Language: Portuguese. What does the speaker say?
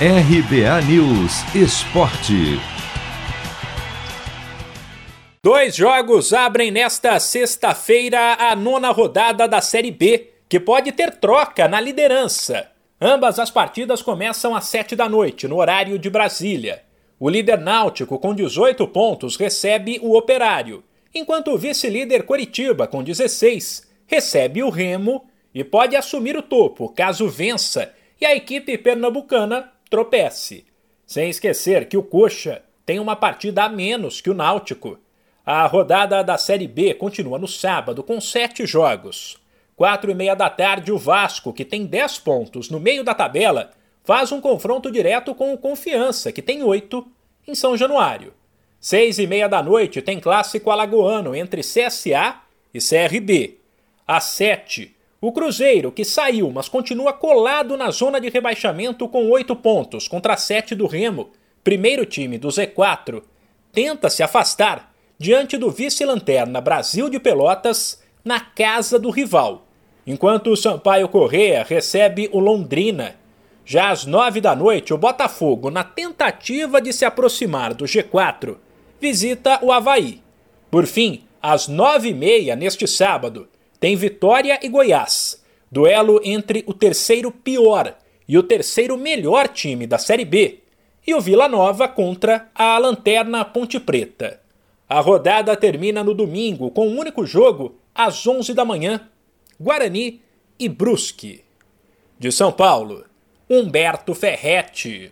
RBA News Esporte. Dois jogos abrem nesta sexta-feira a nona rodada da Série B, que pode ter troca na liderança. Ambas as partidas começam às sete da noite, no horário de Brasília. O líder náutico, com 18 pontos, recebe o Operário, enquanto o vice-líder Coritiba, com 16, recebe o Remo e pode assumir o topo caso vença e a equipe pernambucana tropece. Sem esquecer que o Coxa tem uma partida a menos que o Náutico. A rodada da Série B continua no sábado com sete jogos. Quatro e meia da tarde, o Vasco, que tem dez pontos no meio da tabela, faz um confronto direto com o Confiança, que tem oito, em São Januário. Seis e meia da noite tem clássico alagoano entre CSA e CRB. Às sete, o Cruzeiro, que saiu, mas continua colado na zona de rebaixamento com oito pontos contra sete do Remo, primeiro time do Z4, tenta se afastar diante do vice-lanterna Brasil de Pelotas na casa do rival, enquanto o Sampaio Correa recebe o Londrina. Já às nove da noite, o Botafogo, na tentativa de se aproximar do G4, visita o Havaí. Por fim, às nove e meia neste sábado, tem Vitória e Goiás, duelo entre o terceiro pior e o terceiro melhor time da Série B, e o Vila Nova contra a Lanterna Ponte Preta. A rodada termina no domingo com um único jogo às 11 da manhã: Guarani e Brusque. De São Paulo, Humberto Ferretti.